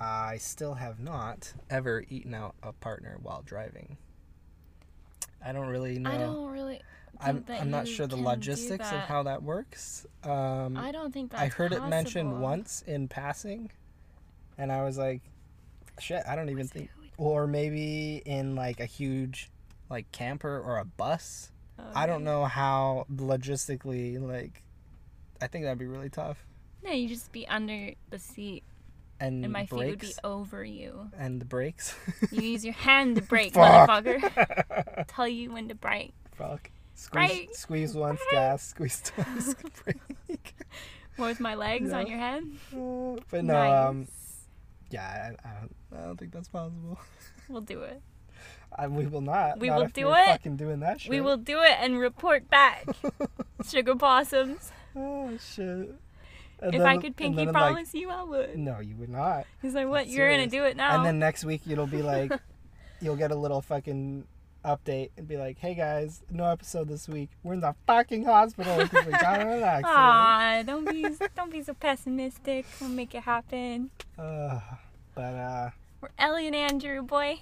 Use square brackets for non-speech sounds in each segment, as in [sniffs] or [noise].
I still have not ever eaten out a partner while driving. I don't really know. I don't really. I'm, I'm not sure the logistics of how that works. Um, I don't think that's I heard it mentioned once in passing, and I was like, "Shit, I don't even Was think." Or maybe in like a huge, like camper or a bus. I don't know how logistically like. I think that'd be really tough. No, you just be under the seat, And, and my feet would be over you. and the brakes. You use your hand to brake, [laughs] motherfucker. [laughs] Tell you when to brake. Fuck. Squeeze, Brake. squeeze [laughs] once, gas. Squeeze twice, brake. What with my legs on your head? Uh, but no, nice. um, yeah, I, I don't, I don't think that's possible. We'll do it. I, we will not. We not will do it. Fucking doing that shit. We will do it and report back. Sugar possums. oh shit. And if then- I could pinky then, like, promise you, I would. no, you would not. He's like, what? I'm You're gonna do it now? And then next week it'll be like, [laughs] you'll get a little fucking update and be like, "Hey guys, no episode this week. We're in the fucking hospital because we got in an [laughs] accident." Aw, don't be don't be so pessimistic. We'll make it happen. Uh, but uh, We're Ellie and Andrew, boy.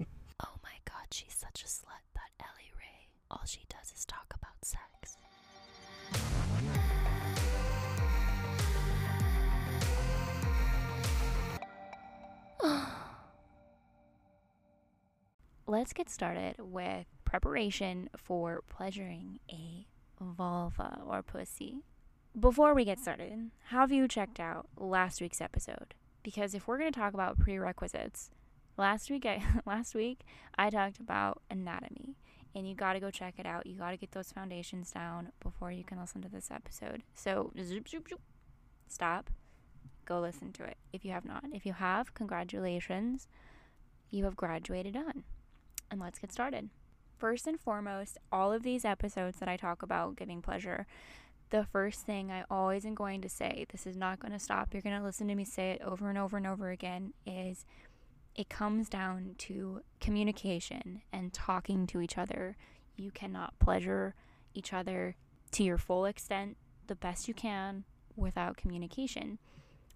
[laughs] oh my god, she's such a slut, that Ellie Ray. All she does is talk about sex. Let's get started with preparation for pleasuring a vulva or pussy. Before we get started, have you checked out last week's episode? Because if we're going to talk about prerequisites, last week I [laughs] last week I talked about anatomy, and you got to go check it out. You got to get those foundations down before you can listen to this episode. So, zoop, zoop, zoop. stop, go listen to it if you have not. If you have, congratulations, you have graduated on. And let's get started. First and foremost, all of these episodes that I talk about giving pleasure the first thing I always am going to say, this is not going to stop, you're going to listen to me say it over and over and over again, is it comes down to communication and talking to each other. You cannot pleasure each other to your full extent, the best you can, without communication.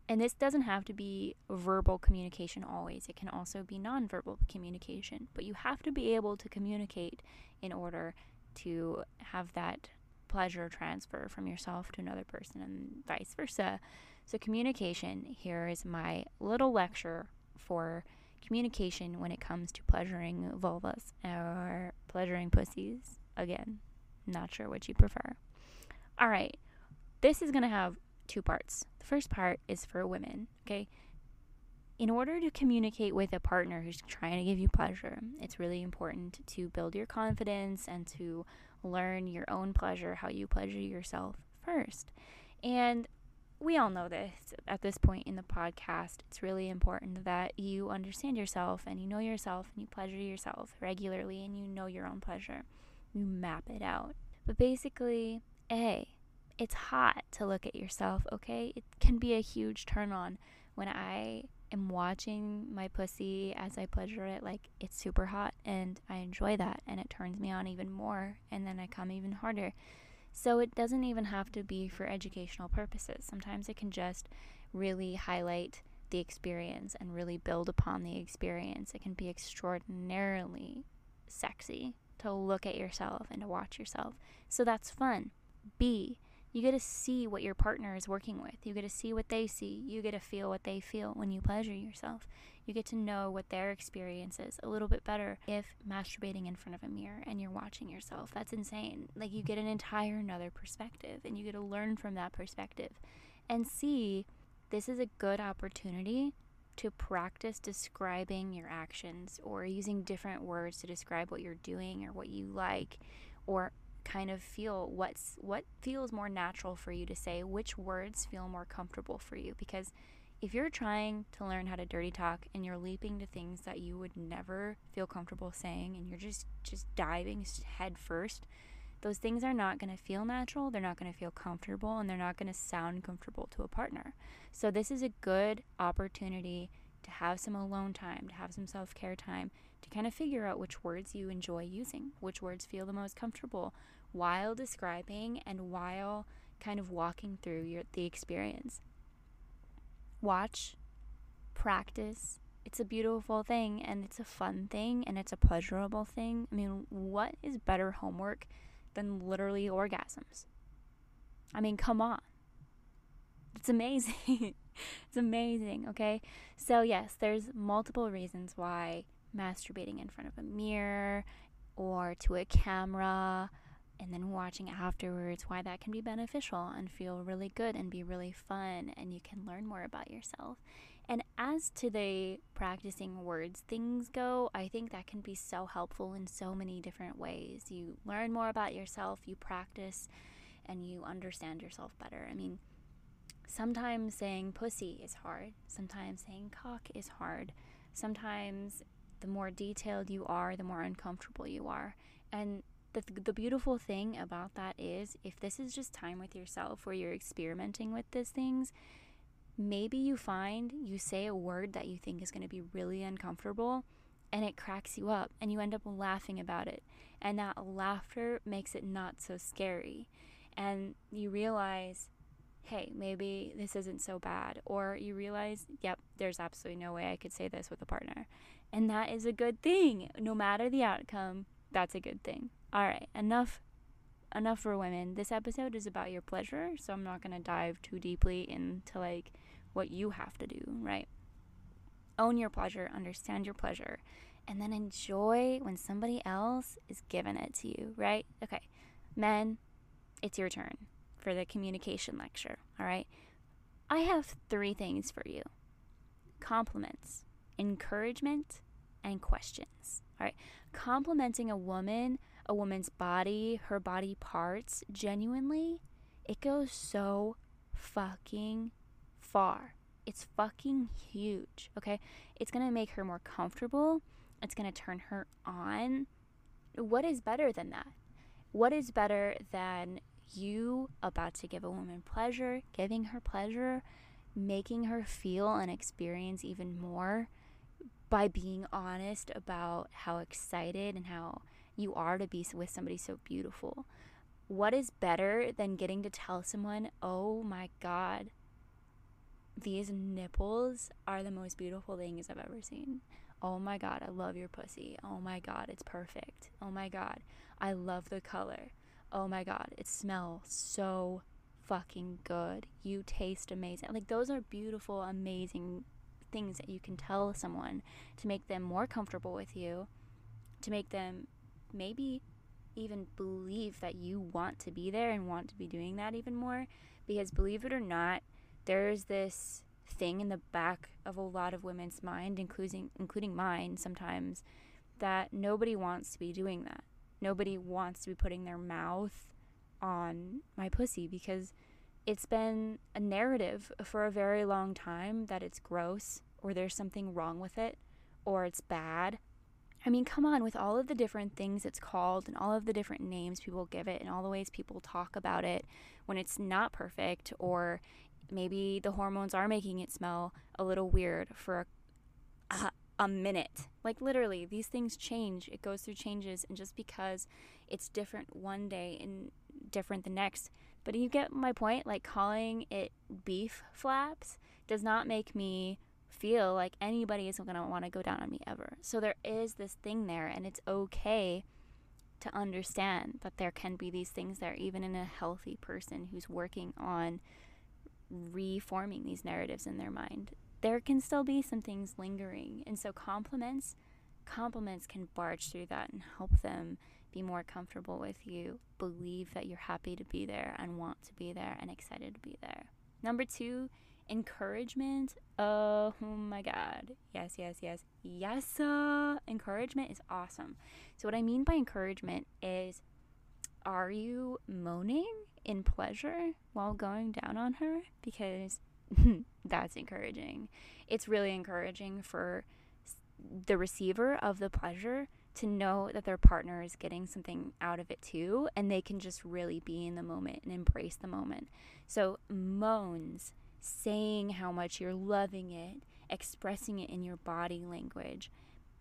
And this doesn't have to be verbal communication always, it can also be nonverbal communication. But you have to be able to communicate in order to have that pleasure transfer from yourself to another person and vice versa. So, communication here is my little lecture for communication when it comes to pleasuring vulvas or pleasuring pussies. Again, not sure what you prefer. All right, this is going to have two parts. The first part is for women, okay? In order to communicate with a partner who's trying to give you pleasure, it's really important to build your confidence and to learn your own pleasure, how you pleasure yourself first. And we all know this at this point in the podcast. It's really important that you understand yourself and you know yourself and you pleasure yourself regularly and you know your own pleasure. You map it out. But basically, A, it's hot to look at yourself, okay? It can be a huge turn on when I am watching my pussy as I pleasure it. Like, it's super hot and I enjoy that and it turns me on even more and then I come even harder. So it doesn't even have to be for educational purposes. Sometimes it can just really highlight the experience and really build upon the experience. It can be extraordinarily sexy to look at yourself and to watch yourself. So that's fun. B, you get to see what your partner is working with. You get to see what they see. You get to feel what they feel when you pleasure yourself. You get to know what their experience is a little bit better if masturbating in front of a mirror and you're watching yourself. That's insane. Like you get an entire another perspective and you get to learn from that perspective. And C, this is a good opportunity to practice describing your actions or using different words to describe what you're doing or what you like or kind of feel what's what feels more natural for you to say which words feel more comfortable for you? Because if you're trying to learn how to dirty talk and you're leaping to things that you would never feel comfortable saying and you're just just diving head first those things are not going to feel natural they're not going to feel comfortable and they're not going to sound comfortable to a partner. So this is a good opportunity to have some alone time to have some self-care time to kind of figure out which words you enjoy using which words feel the most comfortable while describing and while kind of walking through your the experience watch practice. It's a beautiful thing and it's a fun thing and it's a pleasurable thing. I mean, what is better homework than literally orgasms? I mean, come on. It's amazing. [laughs] it's amazing, okay? So, yes, there's multiple reasons why masturbating in front of a mirror or to a camera and then watching afterwards why that can be beneficial and feel really good and be really fun and you can learn more about yourself. And as to the practicing words things go, I think that can be so helpful in so many different ways. You learn more about yourself, you practice, and you understand yourself better. I mean, sometimes saying pussy is hard, sometimes saying cock is hard, sometimes the more detailed you are, the more uncomfortable you are. And the, the beautiful thing about that is if this is just time with yourself where you're experimenting with these things, maybe you find you say a word that you think is going to be really uncomfortable and it cracks you up and you end up laughing about it. And that laughter makes it not so scary. And you realize, hey, maybe this isn't so bad. Or you realize, yep, there's absolutely no way I could say this with a partner. And that is a good thing. No matter the outcome, that's a good thing. All right, enough enough for women. This episode is about your pleasure, so I'm not going to dive too deeply into like what you have to do, right? Own your pleasure, understand your pleasure, and then enjoy when somebody else is giving it to you, right? Okay. Men, it's your turn for the communication lecture, all right? I have 3 things for you. Compliments, encouragement, and questions. All right. Complimenting a woman a woman's body, her body parts, genuinely, it goes so fucking far. It's fucking huge, okay? It's gonna make her more comfortable. It's gonna turn her on. What is better than that? What is better than you about to give a woman pleasure, giving her pleasure, making her feel and experience even more by being honest about how excited and how you are to be with somebody so beautiful. What is better than getting to tell someone, oh my God, these nipples are the most beautiful things I've ever seen. Oh my God, I love your pussy. Oh my God, it's perfect. Oh my God, I love the color. Oh my God, it smells so fucking good. You taste amazing. Like, those are beautiful, amazing things that you can tell someone to make them more comfortable with you, to make them maybe even believe that you want to be there and want to be doing that even more. Because believe it or not, there's this thing in the back of a lot of women's mind, including including mine sometimes, that nobody wants to be doing that. Nobody wants to be putting their mouth on my pussy because it's been a narrative for a very long time that it's gross or there's something wrong with it or it's bad I mean, come on, with all of the different things it's called and all of the different names people give it and all the ways people talk about it when it's not perfect or maybe the hormones are making it smell a little weird for a, a minute. Like literally, these things change. It goes through changes and just because it's different one day and different the next, but you get my point, like calling it beef flaps does not make me feel like anybody is going to want to go down on me ever. So there is this thing there, and it's okay to understand that there can be these things there, even in a healthy person who's working on reforming these narratives in their mind. There can still be some things lingering. And so compliments compliments can barge through that and help them be more comfortable with you, believe that you're happy to be there and want to be there and excited to be there. Number 2 encouragement. Oh my god. Yes yes yes. Yes uh, encouragement is awesome. So what i mean by encouragement is are you moaning in pleasure while going down on her? Because [laughs] that's encouraging. It's really encouraging for the receiver of the pleasure to know that their partner is getting something out of it too and they can just really be in the moment and embrace the moment so moans saying how much you're loving it, expressing it in your body language.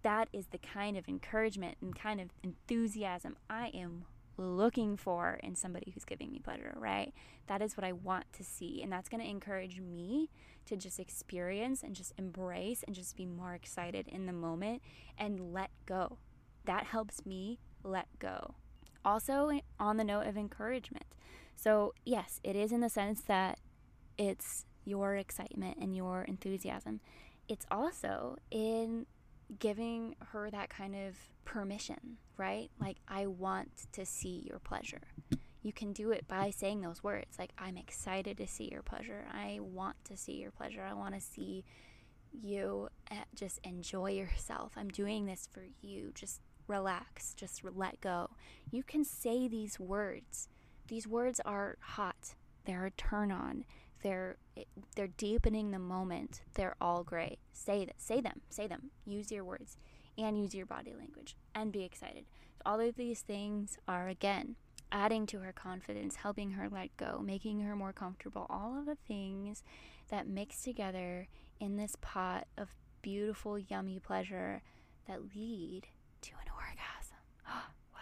That is the kind of encouragement and kind of enthusiasm I am looking for in somebody who's giving me pleasure, right? That is what I want to see. And that's going to encourage me to just experience and just embrace and just be more excited in the moment and let go. That helps me let go. Also, on the note of encouragement. So, yes, it is in the sense that it's your excitement and your enthusiasm. It's also in giving her that kind of permission, right? Like, I want to see your pleasure. You can do it by saying those words like, I'm excited to see your pleasure. I want to see your pleasure. I want to see you eh, just enjoy yourself. I'm doing this for you. Just relax, just let go. You can say these words. These words are hot, they're a turn on. They're they're deepening the moment. They're all great. Say that. Say them. Say them. Use your words and use your body language and be excited. All of these things are again adding to her confidence, helping her let go, making her more comfortable. All of the things that mix together in this pot of beautiful, yummy pleasure that lead to an orgasm. wow.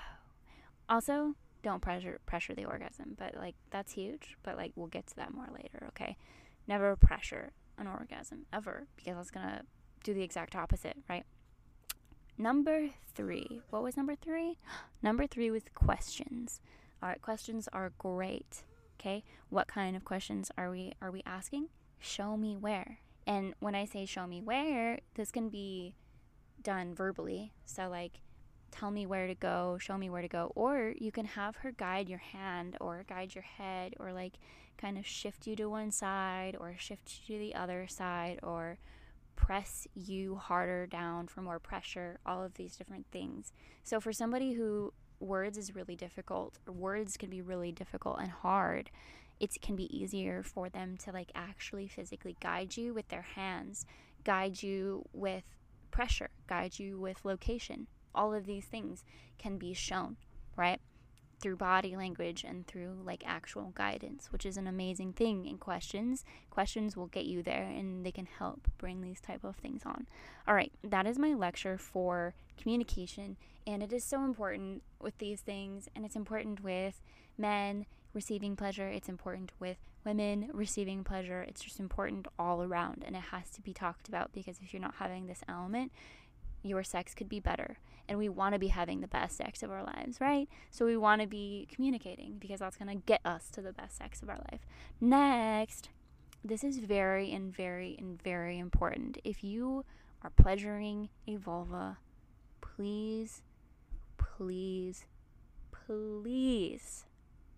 Also, don't pressure pressure the orgasm, but like that's huge, but like we'll get to that more later, okay? Never pressure an orgasm ever because that's going to do the exact opposite, right? Number 3. What was number 3? [gasps] number 3 was questions. All right, questions are great. Okay? What kind of questions are we are we asking? Show me where. And when I say show me where, this can be done verbally. So like tell me where to go, show me where to go. Or you can have her guide your hand or guide your head or like kind of shift you to one side or shift you to the other side or press you harder down for more pressure, all of these different things. So for somebody who words is really difficult, words can be really difficult and hard, it can be easier for them to like actually physically guide you with their hands, guide you with pressure, guide you with location, all of these things can be shown, right? Through body language and through like actual guidance, which is an amazing thing in questions. Questions will get you there and they can help bring these type of things on. All right, that is my lecture for communication and it is so important with these things and it's important with men receiving pleasure, it's important with women receiving pleasure. It's just important all around and it has to be talked about because if you're not having this element, your sex could be better. And we want to be having the best sex of our lives, right? So we want to be communicating because that's going to get us to the best sex of our life. Next, this is very and very and very important. If you are pleasuring a vulva, please, please, please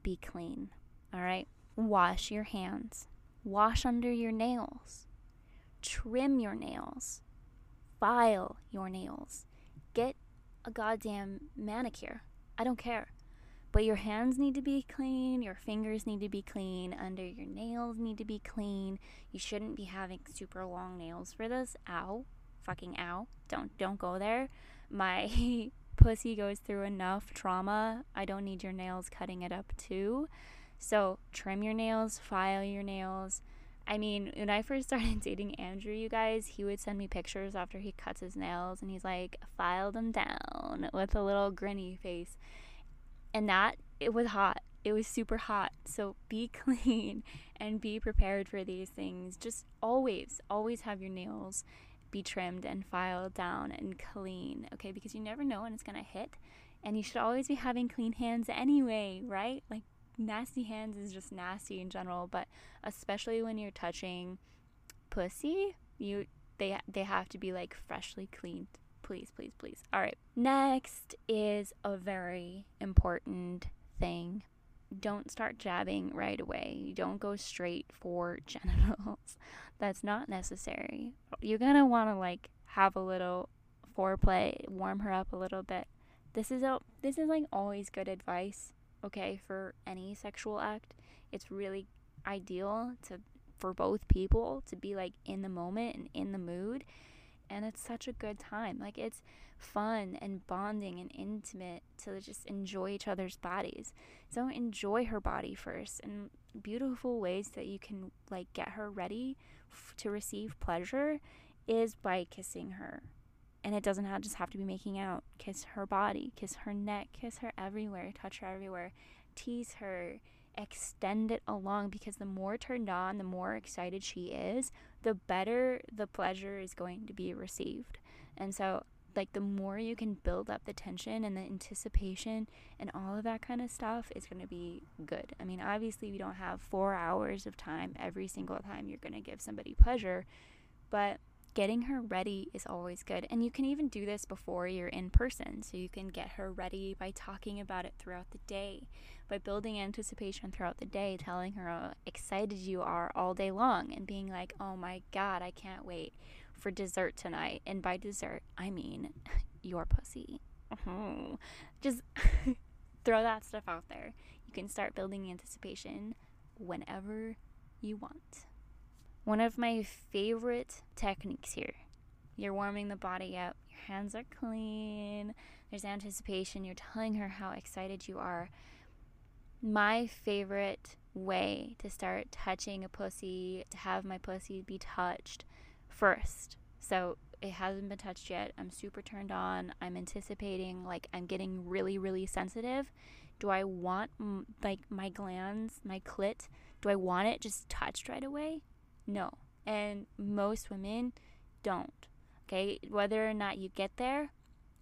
be clean. All right? Wash your hands, wash under your nails, trim your nails file your nails. Get a goddamn manicure. I don't care. But your hands need to be clean, your fingers need to be clean, under your nails need to be clean. You shouldn't be having super long nails for this. Ow. Fucking ow. Don't don't go there. My [laughs] pussy goes through enough trauma. I don't need your nails cutting it up too. So, trim your nails, file your nails, I mean, when I first [laughs] started dating Andrew, you guys, he would send me pictures after he cuts his nails and he's like, file them down [laughs] with a little grinny face. And that, it was hot. It was super hot. So be [laughs] clean and be prepared for these things. Just always, always have your nails be trimmed and filed down and clean, okay? Because you never know when it's gonna hit. And you should always be having clean hands anyway, right? Like, nasty hands is just nasty in general, but especially when you're touching pussy, you they they have to be like freshly cleaned. Please, please, please. All right. Next is a very important thing. Don't start jabbing right away. You don't go straight for [laughs] genitals. That's not necessary. You're going to want to like have a little foreplay, warm her up a little bit. This is a this is like always good advice okay, for any sexual act. It's really ideal to for both people to be like in the moment and in the mood. And it's such a good time. Like it's fun and bonding and intimate to just enjoy each other's bodies. So enjoy her body first and beautiful ways that you can like get her ready f- to receive pleasure is by kissing her And it doesn't have, just have to be making out. Kiss her body, kiss her neck, kiss her everywhere, touch her everywhere, tease her, extend it along because the more turned on, the more excited she is, the better the pleasure is going to be received. And so like the more you can build up the tension and the anticipation and all of that kind of stuff is going to be good. I mean, obviously we don't have 4 hours of time every single time you're going to give somebody pleasure, but getting her ready is always good. And you can even do this before you're in person. So you can get her ready by talking about it throughout the day, by building anticipation throughout the day, telling her how excited you are all day long, and being like, oh my God, I can't wait for dessert tonight. And by dessert, I mean [laughs] your pussy. [laughs] Just [laughs] throw that stuff out there. You can start building anticipation whenever you want. One of my favorite techniques here. You're warming the body up, your hands are clean, there's anticipation, you're telling her how excited you are. My favorite way to start touching a pussy, to have my pussy be touched first. So it hasn't been touched yet. I'm super turned on. I'm anticipating, like, I'm getting really, really sensitive. Do I want, like, my glands, my clit, do I want it just touched right away? No. And most women don't. Okay? Whether or not you get there,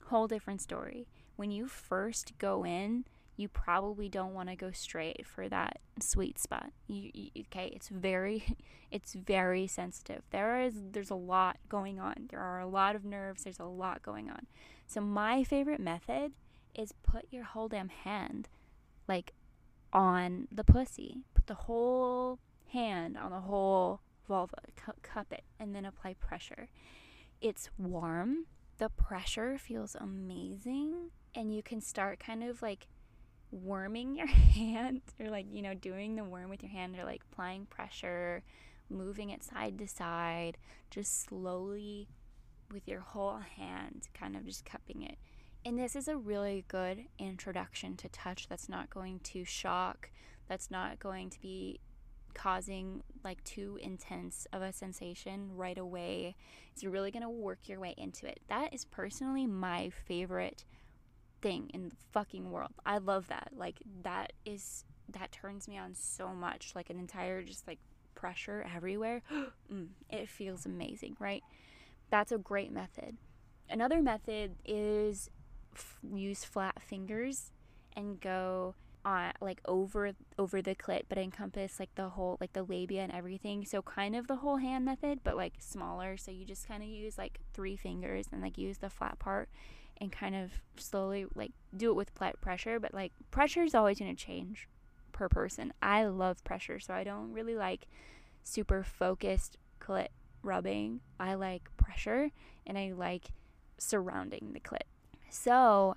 whole different story. When you first go in, you probably don't want to go straight for that sweet spot. You, you, okay, it's very [laughs] it's very sensitive. There is there's a lot going on. There are a lot of nerves, there's a lot going on. So my favorite method is put your whole damn hand like on the pussy. Put the whole hand on the whole vulva, cu- cup it, and then apply pressure. It's warm. The pressure feels amazing, and you can start kind of like warming your [laughs] hand or like, you know, doing the worm with your hand or like applying pressure, moving it side to side, just slowly with your whole hand, kind of just cupping it. And this is a really good introduction to touch that's not going to shock, that's not going to be causing like too intense of a sensation right away. So you're really going to work your way into it. That is personally my favorite thing in the fucking world. I love that. Like that is that turns me on so much. Like an entire just like pressure everywhere. [gasps] mm, it feels amazing, right? That's a great method. Another method is f- use flat fingers and go on like over over the clit but encompass like the whole like the labia and everything. So kind of the whole hand method but like smaller. So you just kind of use like three fingers and like use the flat part and kind of slowly like do it with pressure. But like pressure is always going to change per person. I love pressure so i don't really like super focused clit rubbing. I like pressure and i like surrounding the clit. So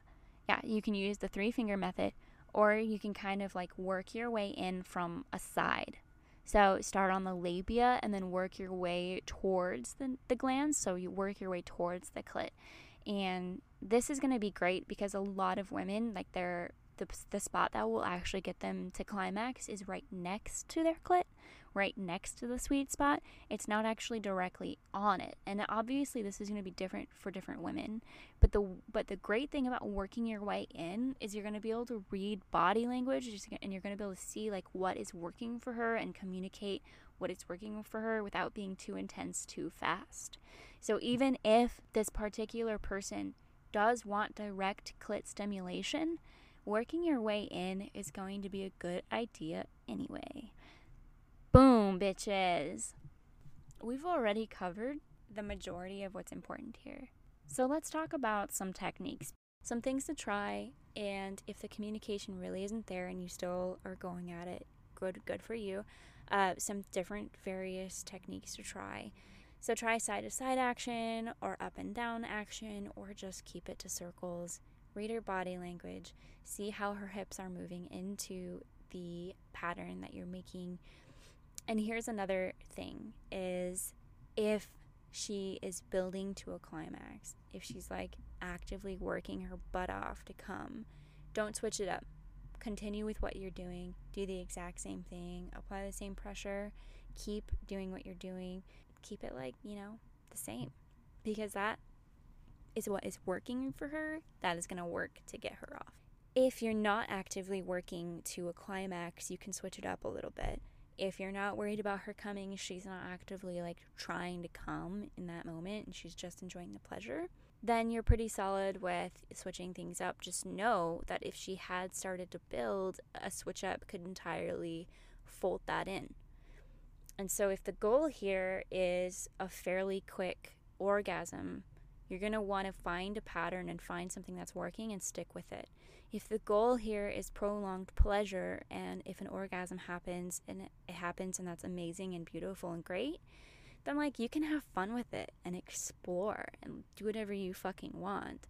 yeah you can use the three finger method or you can kind of like work your way in from a side. So start on the labia and then work your way towards the, the glands. So you work your way towards the clit. And this is going to be great because a lot of women, like they're the, the spot that will actually get them to climax is right next to their clit, right next to the sweet spot. It's not actually directly on it. And obviously this is going to be different for different women. But the but the great thing about working your way in is you're going to be able to read body language and you're going to be able to see like what is working for her and communicate what is working for her without being too intense too fast. So even if this particular person does want direct clit stimulation, working your way in is going to be a good idea anyway. Boom, bitches. We've already covered the majority of what's important here. So let's talk about some techniques, some things to try, and if the communication really isn't there and you still are going at it, good good for you. Uh, some different various techniques to try. So try side to side action or up and down action or just keep it to circles read her body language, see how her hips are moving into the pattern that you're making. And here's another thing is if she is building to a climax, if she's like actively working her butt off to come, don't switch it up. Continue with what you're doing. Do the exact same thing. Apply the same pressure. Keep doing what you're doing. Keep it like, you know, the same. Because that is what is working for her, that is going to work to get her off. If you're not actively working to a climax, you can switch it up a little bit. If you're not worried about her coming, she's not actively like trying to come in that moment and she's just enjoying the pleasure, then you're pretty solid with switching things up. Just know that if she had started to build, a switch up could entirely fold that in. And so, if the goal here is a fairly quick orgasm, you're going to want to find a pattern and find something that's working and stick with it. If the goal here is prolonged pleasure, and if an orgasm happens and it happens and that's amazing and beautiful and great, then like you can have fun with it and explore and do whatever you fucking want.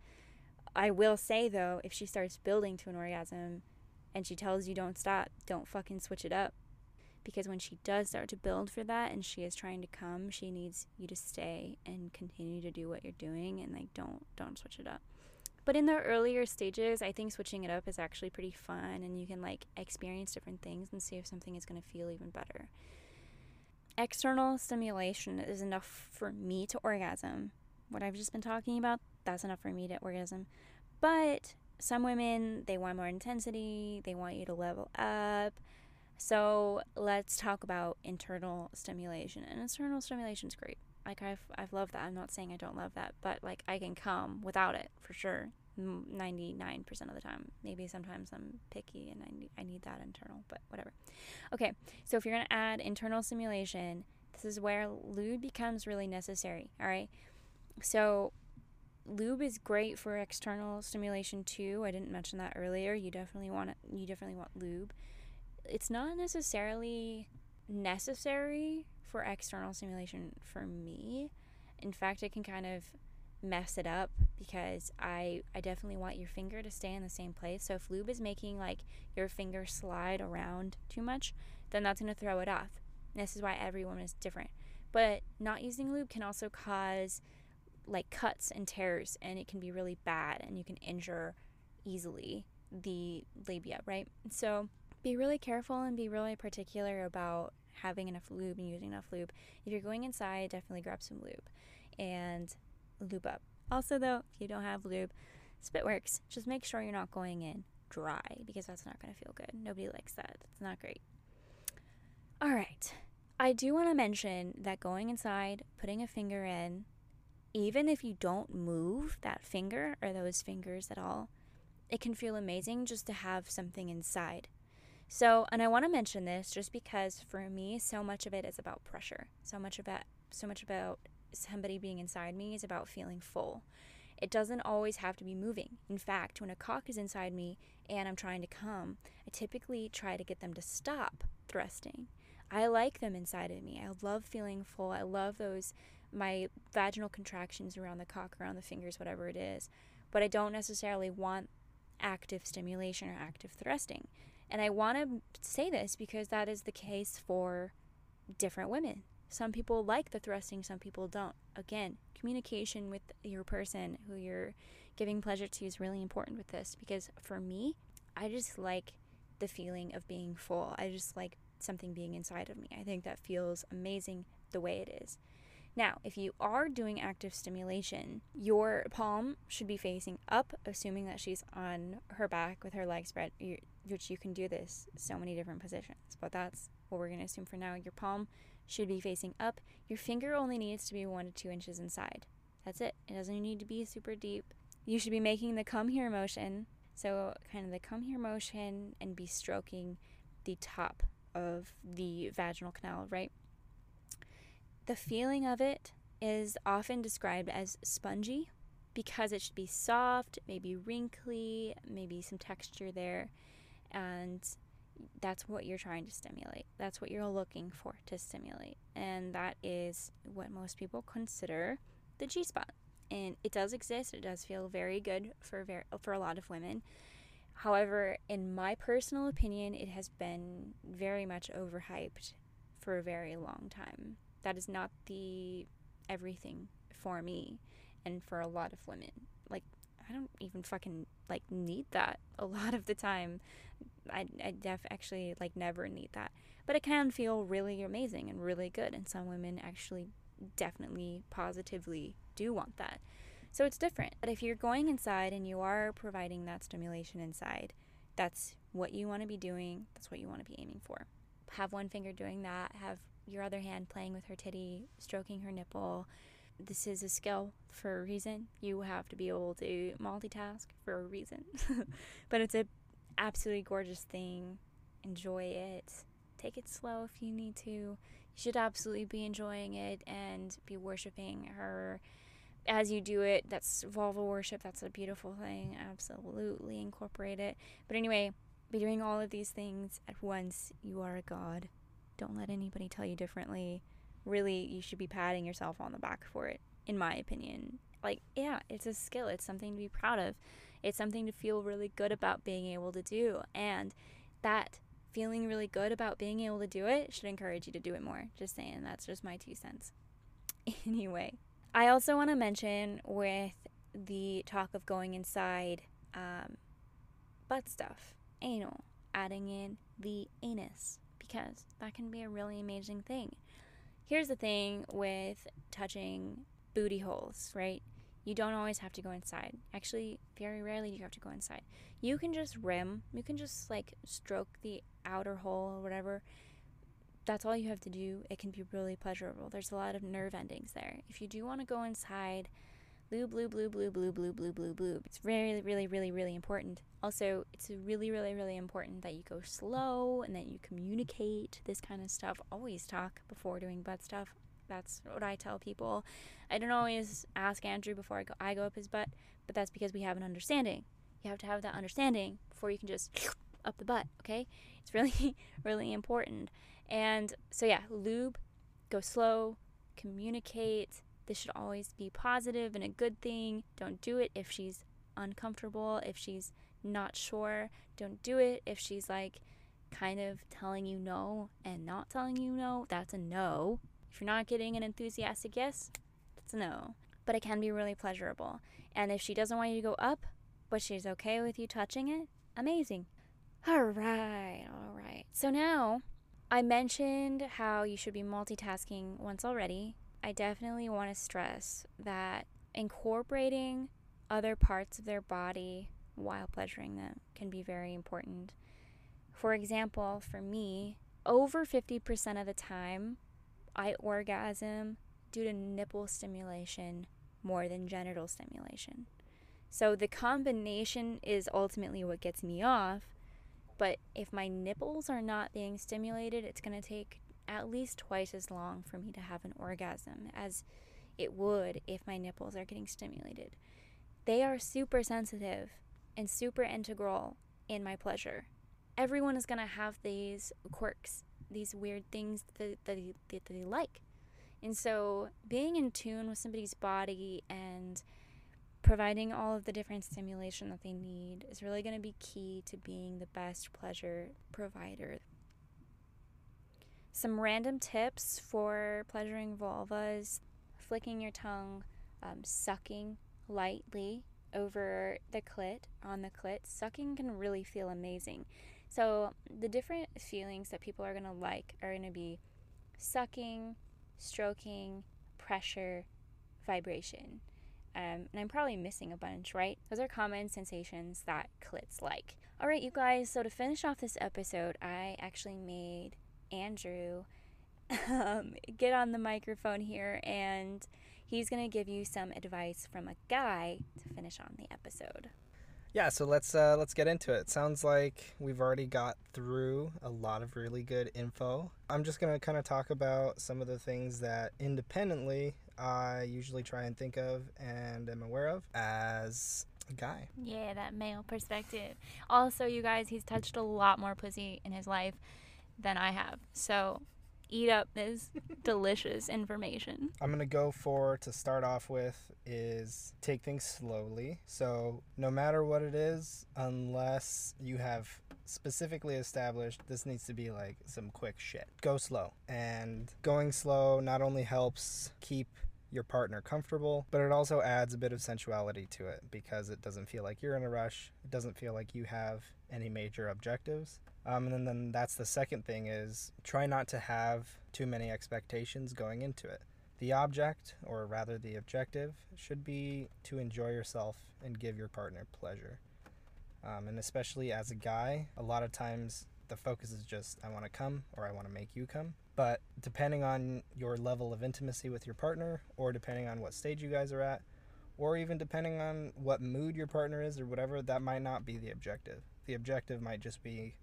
I will say though, if she starts building to an orgasm and she tells you don't stop, don't fucking switch it up because when she does start to build for that and she is trying to come she needs you to stay and continue to do what you're doing and like don't don't switch it up but in the earlier stages i think switching it up is actually pretty fun and you can like experience different things and see if something is going to feel even better external stimulation is enough for me to orgasm what i've just been talking about that's enough for me to orgasm but some women they want more intensity they want you to level up so let's talk about internal stimulation. And internal stimulation is great. Like I've I've loved that. I'm not saying I don't love that, but like I can come without it for sure. 99% of the time. Maybe sometimes I'm picky and I need, I need that internal, but whatever. Okay, so if you're going to add internal stimulation, this is where lube becomes really necessary, all right? So lube is great for external stimulation too. I didn't mention that earlier. You definitely want it, you definitely want lube it's not necessarily necessary for external stimulation for me. In fact, it can kind of mess it up because I I definitely want your finger to stay in the same place. So if lube is making like your finger slide around too much, then that's going to throw it off. And this is why every woman is different. But not using lube can also cause like cuts and tears and it can be really bad and you can injure easily the labia, right? So be really careful and be really particular about having enough lube and using enough lube. If you're going inside, definitely grab some lube and lube up. Also, though, if you don't have lube, spit works. Just make sure you're not going in dry because that's not going to feel good. Nobody likes that. It's not great. All right. I do want to mention that going inside, putting a finger in, even if you don't move that finger or those fingers at all, it can feel amazing just to have something inside. So, and I want to mention this just because for me, so much of it is about pressure. So much about so much about somebody being inside me is about feeling full. It doesn't always have to be moving. In fact, when a cock is inside me and I'm trying to come, I typically try to get them to stop thrusting. I like them inside of me. I love feeling full. I love those my vaginal contractions around the cock, around the fingers, whatever it is. But I don't necessarily want active stimulation or active thrusting. And I want to say this because that is the case for different women. Some people like the thrusting, some people don't. Again, communication with your person who you're giving pleasure to is really important with this because for me, I just like the feeling of being full. I just like something being inside of me. I think that feels amazing the way it is. Now, if you are doing active stimulation, your palm should be facing up, assuming that she's on her back with her legs spread, which you can do this so many different positions, but that's what we're going to assume for now. Your palm should be facing up. Your finger only needs to be one to two inches inside. That's it. It doesn't need to be super deep. You should be making the come here motion. So, kind of the come here motion and be stroking the top of the vaginal canal, right? The feeling of it is often described as spongy because it should be soft, maybe wrinkly, maybe some texture there. And that's what you're trying to stimulate. That's what you're looking for to stimulate. And that is what most people consider the G spot. And it does exist. It does feel very good for very, for a lot of women. However, in my personal opinion, it has been very much overhyped for a very long time that is not the everything for me and for a lot of women. I don't even fucking like need that a lot of the time. I I def actually like never need that. But it can feel really amazing and really good and some women actually definitely positively do want that. So it's different. But if you're going inside and you are providing that stimulation inside, that's what you want to be doing. That's what you want to be aiming for. Have one finger doing that, have your other hand playing with her titty, stroking her nipple. This is a skill for a reason. You have to be able to multitask for a reason. [laughs] but it's a absolutely gorgeous thing. Enjoy it. Take it slow if you need to. You should absolutely be enjoying it and be worshiping her as you do it. That's vulva worship. That's a beautiful thing. Absolutely incorporate it. But anyway, be doing all of these things at once. You are a god. Don't let anybody tell you differently. Really, you should be patting yourself on the back for it, in my opinion. Like, yeah, it's a skill, it's something to be proud of, it's something to feel really good about being able to do. And that feeling really good about being able to do it should encourage you to do it more. Just saying, that's just my two cents. [laughs] Anyway, I also want to mention with the talk of going inside um, butt stuff, anal, adding in the anus because that can be a really amazing thing. Here's the thing with touching booty holes, right? You don't always have to go inside. Actually, very rarely do you have to go inside. You can just rim, you can just like stroke the outer hole or whatever. That's all you have to do. It can be really pleasurable. There's a lot of nerve endings there. If you do want to go inside, blue, blue, blue, blue, blue, blue, blue, blue, blue. It's really, really, really, really important. Also, it's really, really, really important that you go slow and that you communicate this kind of stuff. Always talk before doing butt stuff. That's what I tell people. I don't always ask Andrew before I go, I go up his butt, but that's because we have an understanding. You have to have that understanding before you can just [sniffs] up the butt, okay? It's really, [laughs] really important. And so, yeah, lube, go slow, communicate, this should always be positive and a good thing. Don't do it if she's uncomfortable, if she's not sure. Don't do it if she's like kind of telling you no and not telling you no. That's a no. If you're not getting an enthusiastic yes, that's a no. But it can be really pleasurable. And if she doesn't want you to go up, but she's okay with you touching it, amazing. All right, all right. So now I mentioned how you should be multitasking once already. I definitely want to stress that incorporating other parts of their body while pleasuring them can be very important. For example, for me, over 50% of the time, I orgasm due to nipple stimulation more than genital stimulation. So the combination is ultimately what gets me off. But if my nipples are not being stimulated, it's going to take at least twice as long for me to have an orgasm as it would if my nipples are getting stimulated. They are super sensitive and super integral in my pleasure. Everyone is going to have these quirks, these weird things that, that, that they like. And so, being in tune with somebody's body and providing all of the different stimulation that they need is really going to be key to being the best pleasure provider some random tips for pleasuring vulvas flicking your tongue, um, sucking lightly over the clit, on the clit. Sucking can really feel amazing. So, the different feelings that people are going to like are going to be sucking, stroking, pressure, vibration. Um, and I'm probably missing a bunch, right? Those are common sensations that clits like. All right, you guys, so to finish off this episode, I actually made Andrew um, get on the microphone here and he's going to give you some advice from a guy to finish on the episode. Yeah, so let's uh, let's get into it. Sounds like we've already got through a lot of really good info. I'm just gonna kind of talk about some of the things that independently I usually try and think of and am aware of as a guy. Yeah, that male perspective. Also, you guys, he's touched a lot more pussy in his life than I have. So eat up this [laughs] delicious information. I'm going to go for to start off with is take things slowly. So, no matter what it is, unless you have specifically established this needs to be like some quick shit, go slow. And going slow not only helps keep your partner comfortable, but it also adds a bit of sensuality to it because it doesn't feel like you're in a rush. It doesn't feel like you have any major objectives. Um, and then, then that's the second thing is try not to have too many expectations going into it The object, or rather the objective, should be to enjoy yourself and give your partner pleasure. Um, and especially as a guy, a lot of times the focus is just, I want to come or I want to make you come. But depending on your level of intimacy with your partner, or depending on what stage you guys are at, or even depending on what mood your partner is or whatever, that might not be the objective. The objective might just be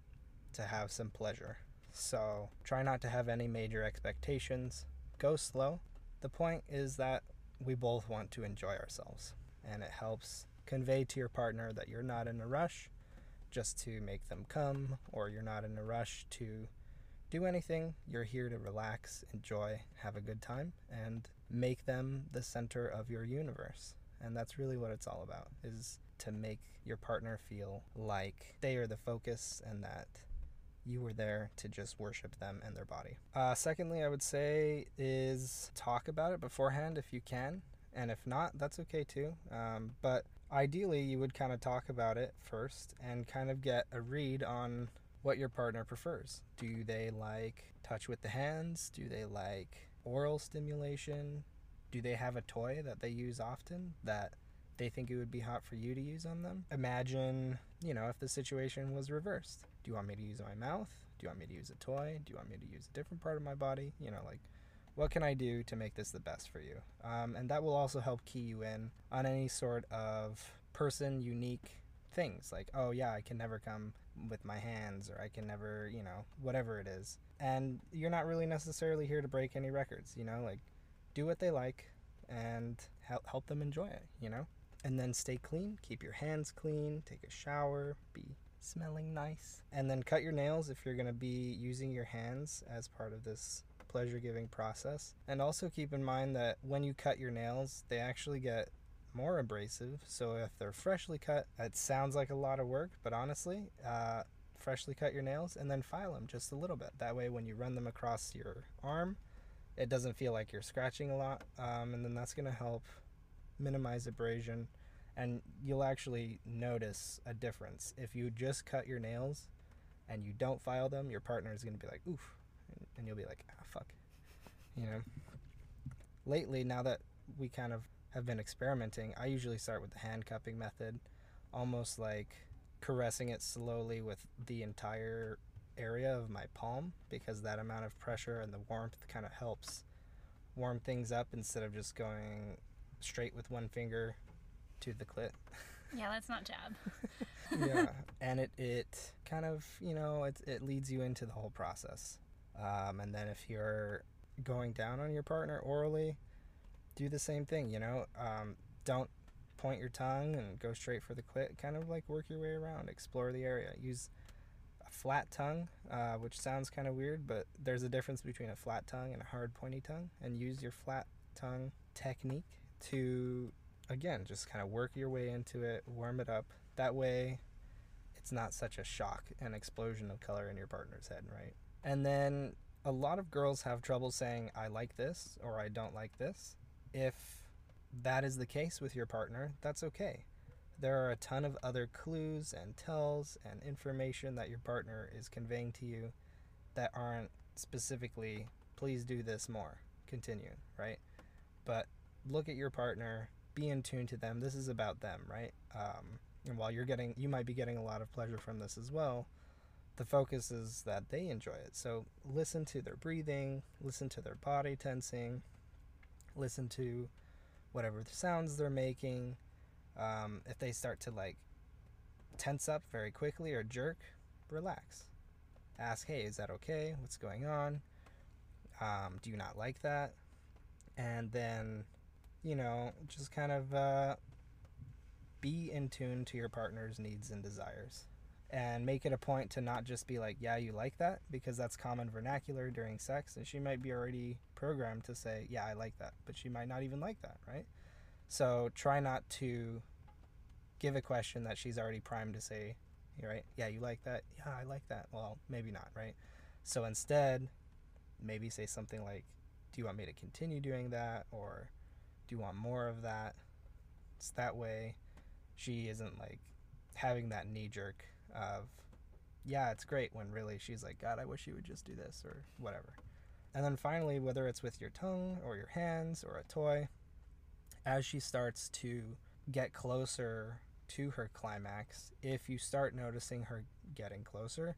to have some pleasure. So try not to have any major expectations. Go slow. The point is that we both want to enjoy ourselves, and it helps convey to your partner that you're not in a rush just to make them come, or you're not in a rush to do anything. You're here to relax, enjoy, have a good time, and make them the center of your universe. And that's really what it's all about is to make your partner feel like they are the focus and that you were there to just worship them and their body. Uh, secondly, I would say is talk about it beforehand if you can, and if not, that's okay too. Um, but ideally, you would kind of talk about it first and kind of get a read on what your partner prefers. Do they like touch with the hands? Do they like oral stimulation? Do they have a toy that they use often that they think it would be hot for you to use on them? Imagine, you know, if the situation was reversed. Do you want me to use my mouth? Do you want me to use a toy? Do you want me to use a different part of my body? You know, like, what can I do to make this the best for you? Um, and that will also help key you in on any sort of person unique things like, oh, yeah, I can never come with my hands or I can never, you know, whatever it is. And you're not really necessarily here to break any records, you know, like, do what they like and help, them enjoy it, you know? And then stay clean, keep your hands clean, take a shower, be smelling nice. And then cut your nails if you're going to be using your hands as part of this pleasure giving process. And also keep in mind that when you cut your nails, they actually get more abrasive. So if they're freshly cut, it sounds like a lot of work, but honestly, uh, freshly cut your nails and then file them just a little bit. That way, when you run them across your arm, it doesn't feel like you're scratching a lot. Um, and then that's going to help minimize abrasion and you'll actually notice a difference. If you just cut your nails and you don't file them, your partner is going to be like, oof. And you'll be like, ah, fuck. You know? Lately, now that we kind of have been experimenting, I usually start with the hand cupping method, almost like caressing it slowly with the entire area of my palm because that amount of pressure and the warmth kind of helps warm things up instead of just going straight with one finger to the clit. [laughs] Yeah, let's not jab. [laughs] yeah, [laughs] and it it kind of you know it it leads you into the whole process, um, and then if you're going down on your partner orally, do the same thing. You know, um, don't point your tongue and go straight for the clit. Kind of like work your way around, explore the area. Use a flat tongue, uh, which sounds kind of weird, but there's a difference between a flat tongue and a hard pointy tongue, and use your flat tongue technique to again, just kind of work your way into it, warm it up. That way, it's not such a shock and explosion of color in your partner's head, right? And then a lot of girls have trouble saying, I like this or I don't like this. If that is the case with your partner, that's okay. There are a ton of other clues and tells and information that your partner is conveying to you that aren't specifically, please do this more, continue, right? But look at your partner, be in tune to them. This is about them, right? Um, and while you're getting, you might be getting a lot of pleasure from this as well. The focus is that they enjoy it. So listen to their breathing, listen to their body tensing, listen to whatever the sounds they're making. Um, if they start to like tense up very quickly or jerk, relax. Ask, hey, is that okay? What's going on? Um, do you not like that? And then you know, just kind of uh, be in tune to your partner's needs and desires. And make it a point to not just be like, yeah, you like that, because that's common vernacular during sex. And she might be already programmed to say, yeah, I like that, but she might not even like that, right? So try not to give a question that she's already primed to say, right? Yeah, you like that? Yeah, I like that. Well, maybe not, right? So instead, maybe say something like, do you want me to continue doing that? Or, do you want more of that? It's that way she isn't like having that knee jerk of, yeah, it's great when really she's like, God, I wish you would just do this or whatever. And then finally, whether it's with your tongue or your hands or a toy, as she starts to get closer to her climax, if you start noticing her getting closer,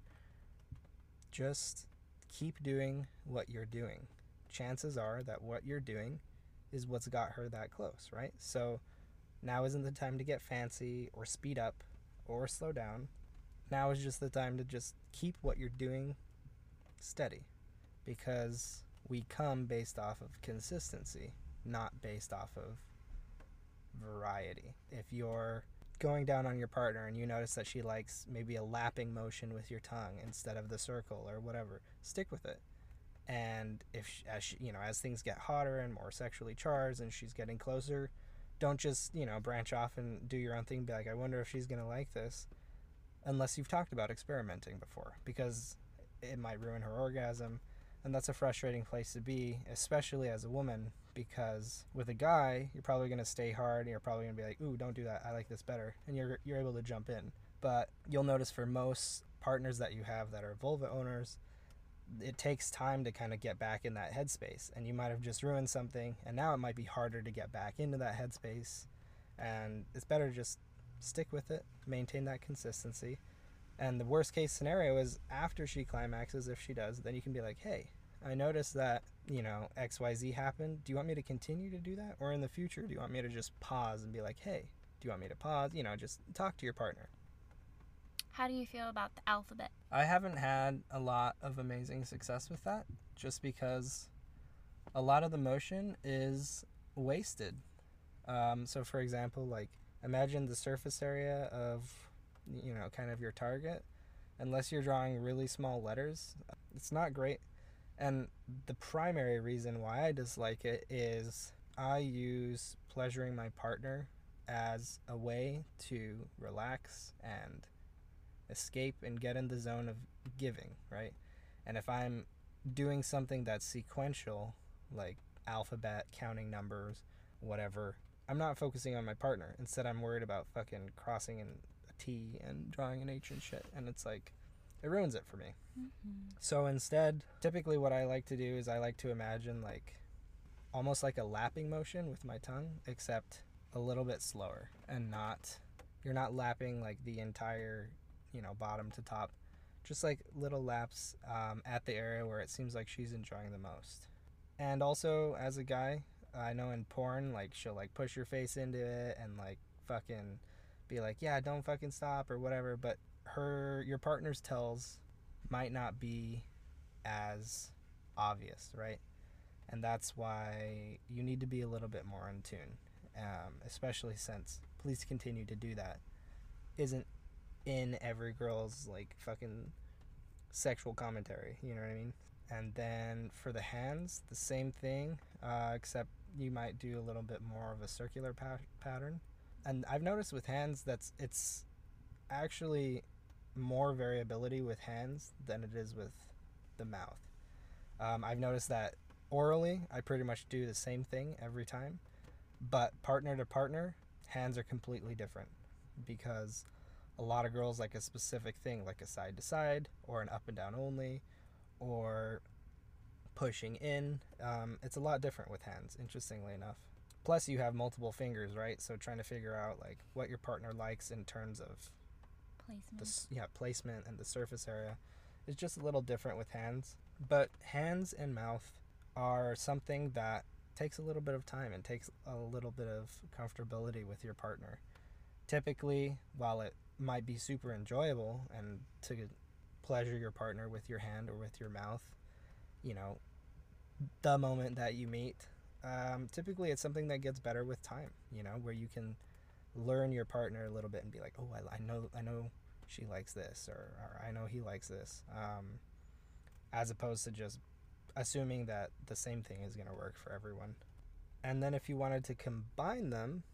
just keep doing what you're doing. Chances are that what you're doing is what's got her that close, right? So now isn't the time to get fancy or speed up or slow down. Now is just the time to just keep what you're doing steady because we come based off of consistency, not based off of variety. If you're going down on your partner and you notice that she likes maybe a lapping motion with your tongue instead of the circle or whatever, stick with it. And if she, as she, you know, as things get hotter and more sexually charged and she's getting closer, don't just you know branch off and do your own thing. Be like, I wonder if she's gonna like this, unless you've talked about experimenting before, because it might ruin her orgasm, and that's a frustrating place to be, especially as a woman. Because with a guy, you're probably gonna stay hard. And you're probably gonna be like, "Ooh, don't do that. I like this better," and you're you're able to jump in. But you'll notice for most partners that you have that are vulva owners, it takes time to kind of get back in that headspace and you might have just ruined something and now it might be harder to get back into that headspace and it's better to just stick with it maintain that consistency. And the worst case scenario is after she climaxes if she does then you can be like hey i noticed that you know xyz happened. Do you want me to continue to do that? Or in the future do you want me to just pause and be like hey do you want me to pause? You know just talk to your partner how do you feel about the alphabet? I haven't had a lot of amazing success with that just because a lot of the motion is wasted. Um, so, for example, like imagine the surface area of, you know, kind of your target. Unless you're drawing really small letters, it's not great. And the primary reason why I dislike it is I use pleasuring my partner as a way to relax and escape and get in the zone of giving, right? And if I'm doing something that's sequential, like alphabet, counting numbers, whatever, I'm not focusing on my partner. Instead, I'm worried about fucking crossing in a T and drawing an H and shit. And it's like, it ruins it for me. Mm-hmm. So instead, typically what I like to do is I like to imagine like almost like a lapping motion with my tongue, except a little bit slower and not, you're not lapping like the entire you know, bottom to top, just like little laps um, at the area where it seems like she's enjoying the most. And also, as a guy, I know in porn, like she'll like push your face into it and like fucking be like, yeah, don't fucking stop or whatever. But her, your partner's tells might not be as obvious, right? And that's why you need to be a little bit more in tune, um, especially since Please Continue to Do That isn't in every girl's like fucking sexual commentary. You know what I mean? And then for the hands, the same thing, uh, except you might do a little bit more of a circular pa- pattern. And I've noticed with hands that's it's actually more variability with hands than it is with the mouth. Um, I've noticed that orally, I pretty much do the same thing every time, but partner to partner, hands are completely different because a lot of girls like a specific thing, like a side to side or an up and down only, or pushing in. Um, it's a lot different with hands, interestingly enough. Plus, you have multiple fingers, right? So trying to figure out like what your partner likes in terms of placement, the, yeah, placement and the surface area is just a little different with hands. But hands and mouth are something that takes a little bit of time and takes a little bit of comfortability with your partner. Typically, while it might be super enjoyable and to pleasure your partner with your hand or with your mouth, you know, the moment that you meet. Um, typically, it's something that gets better with time, you know, where you can learn your partner a little bit and be like, oh, I, I know, I know she likes this, or, or I know he likes this, um, as opposed to just assuming that the same thing is going to work for everyone. And then if you wanted to combine them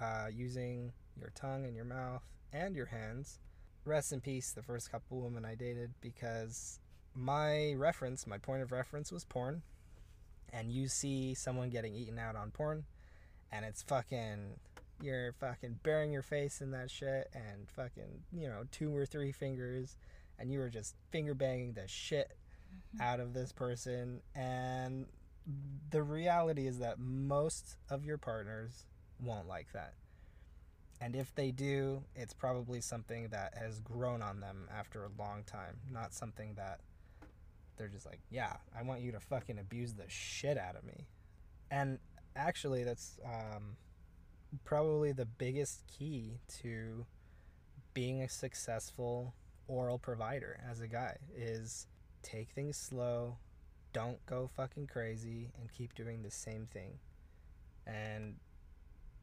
uh, using your tongue and your mouth and your hands. Rest in peace, the first couple women I dated, because my reference, my point of reference was porn. And you see someone getting eaten out on porn, and it's fucking, you're fucking burying your face in that shit, and fucking, you know, two or three fingers, and you were just finger banging the shit mm-hmm. out of this person and the reality is that most of your partners won't like that. And if they do, it's probably something that has grown on them after a long time, not something that they're just like, yeah, I want you to fucking abuse the shit out of me. And actually, that's um, probably the biggest key to being a successful oral provider as a guy is take things slow, don't go fucking crazy, and keep doing the same thing. And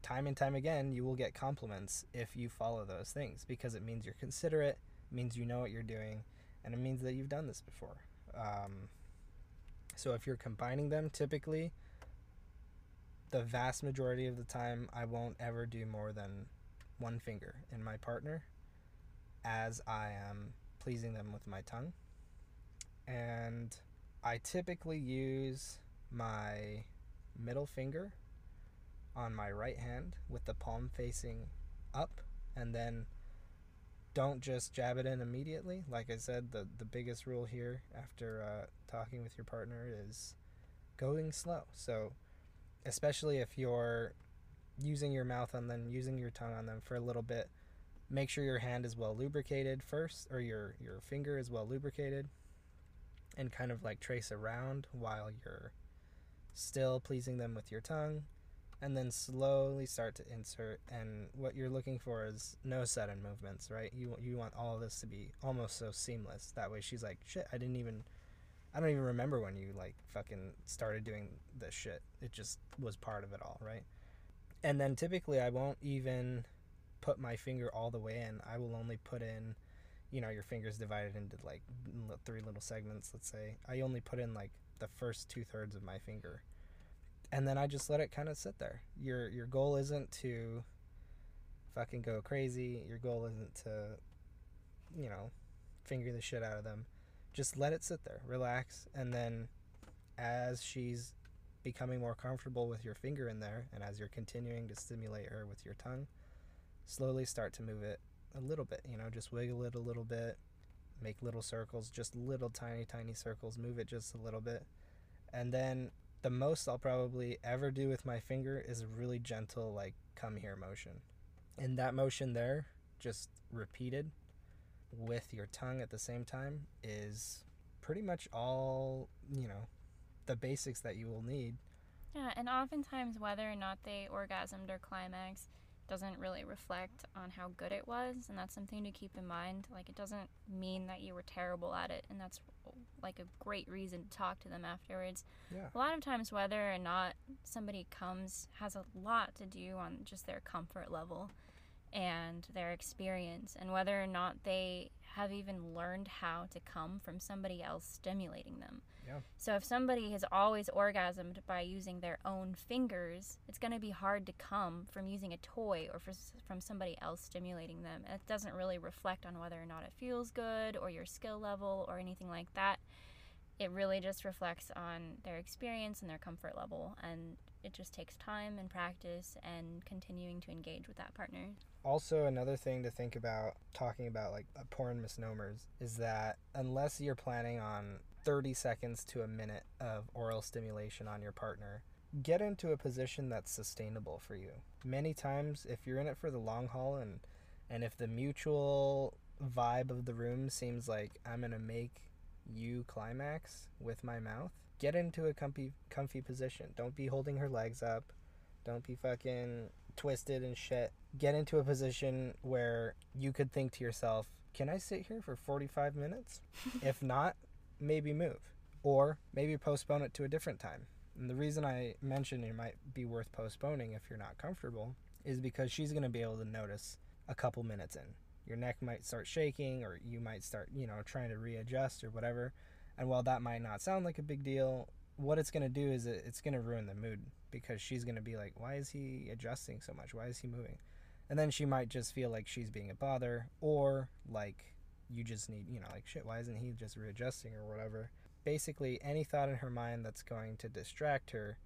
time and time again, you will get compliments if you follow those things because it means you're considerate, means you know what you're doing, and it means that you've done this before. Um, so if you're combining them, typically, the vast majority of the time, I won't ever do more than one finger in my partner as I am pleasing them with my tongue. And I typically use my middle finger on my right hand with the palm facing up and then don't just jab it in immediately. Like I said, the, the biggest rule here after uh, talking with your partner is going slow. So, especially if you're using your mouth and then using your tongue on them for a little bit, make sure your hand is well lubricated first, or your, your finger is well lubricated, and kind of like trace around while you're still pleasing them with your tongue and then slowly start to insert and what you're looking for is no sudden movements right? You you want all of this to be almost so seamless. That way she's like shit i didn't even i don't even remember when you like fucking started doing this shit. It just was part of it all right? And then typically i won't even put my finger all the way in. I will only put in you know your fingers divided into like three little segments let's say. I only put in like the first two thirds of my finger and then I just let it kind of sit there. Your your goal isn't to fucking go crazy. Your goal isn't to you know, finger the shit out of them. Just let it sit there. Relax and then as she's becoming more comfortable with your finger in there and as you're continuing to stimulate her with your tongue, slowly start to move it a little bit, you know, just wiggle it a little bit, make little circles, just little tiny tiny circles, move it just a little bit. And then the most I'll probably ever do with my finger is a really gentle, like, come here motion. And that motion there, just repeated with your tongue at the same time, is pretty much all, you know, the basics that you will need. Yeah, and oftentimes, whether or not they orgasmed or climax doesn't really reflect on how good it was, and that's something to keep in mind. Like, it doesn't mean that you were terrible at it, and that's like a great reason to talk to them afterwards. Yeah. A lot of times, whether or not somebody comes has a lot to do on just their comfort level and their experience, and whether or not they have even learned how to come from somebody else stimulating them. Yeah. So if somebody has always orgasmed by using their own fingers, it's going to be hard to come from using a toy or for, from somebody else stimulating them. And it doesn't really reflect on whether or not it feels good or your skill level or anything like that. It really just reflects on their experience and their comfort level and it just takes time and practice and continuing to engage with that partner. Also, another thing to think about talking about like uh, porn misnomers is that unless you're planning on 30 seconds to a minute of oral stimulation on your partner, get into a position that's sustainable for you. Many times, if you're in it for the long haul and and if the mutual vibe of the room seems like I'm gonna make you climax with my mouth, get into a comfy comfy position. Don't be holding her legs up. Don't be fucking twisted and shit. Get into a position where you could think to yourself, can I sit here for 45 minutes? [laughs] if not, maybe move or maybe postpone it to a different time. And the reason I mentioned it might be worth postponing if you're not comfortable is because she's going to be able to notice a couple minutes in. Your neck might start shaking or you might start, you know, trying to readjust or whatever. And while that might not sound like a big deal, what it's going to do is it's going to ruin the mood because she's going to be like, why is he adjusting so much? Why is he moving? And then she might just feel like she's being a bother or like you just need, you know, like shit, why isn't he just readjusting or whatever? Basically, any thought in her mind that's going to distract her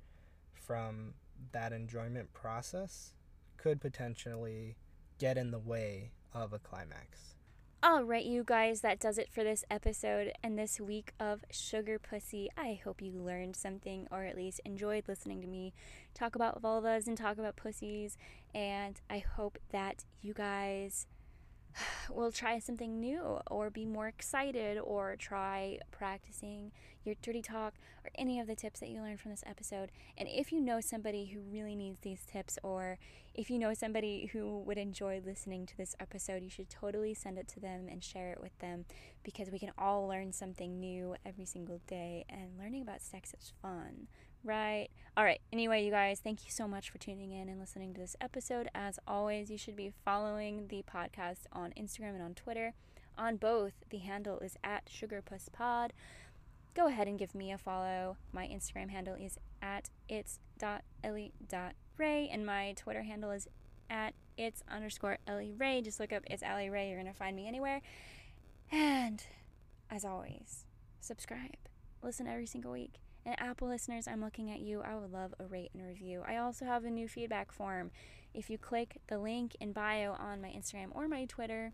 from that enjoyment process could potentially get in the way of a climax. All right, you guys, that does it for this episode and this week of Sugar Pussy. I hope you learned something or at least enjoyed listening to me talk about vulvas and talk about pussies. And I hope that you guys [sighs] will try something new or be more excited or try practicing your dirty talk or any of the tips that you learned from this episode. And if you know somebody who really needs these tips or if you know somebody who would enjoy listening to this episode, you should totally send it to them and share it with them because we can all learn something new every single day and learning about sex is fun, Right. All right. Anyway, you guys, thank you so much for tuning in and listening to this episode. As always, you should be following the podcast on Instagram and on Twitter. On both, the handle is at SugarPussPod. Go ahead and give me a follow. My Instagram handle is at its.ellie.ray, and my Twitter handle is at its underscore Ellie Ray. Just look up It's Ellie Ray. You're going to find me anywhere. And as always, subscribe. Listen every single week. And Apple listeners, I'm looking at you. I would love a rate and review. I also have a new feedback form. If you click the link in bio on my Instagram or my Twitter,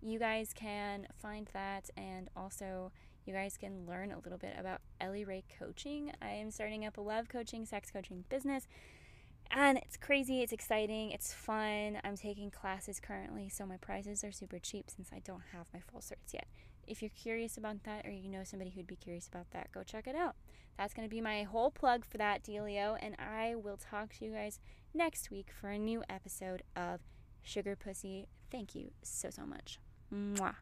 you guys can find that and also you guys can learn a little bit about Ellie Ray coaching. I am starting up a love coaching, sex coaching business. And it's crazy, it's exciting, it's fun. I'm taking classes currently, so my prices are super cheap since I don't have my full certs yet. If you're curious about that or you know somebody who'd be curious about that, go check it out. That's going to be my whole plug for that dealio, and I will talk to you guys next week for a new episode of Sugar Pussy. Thank you so, so much. Mwah.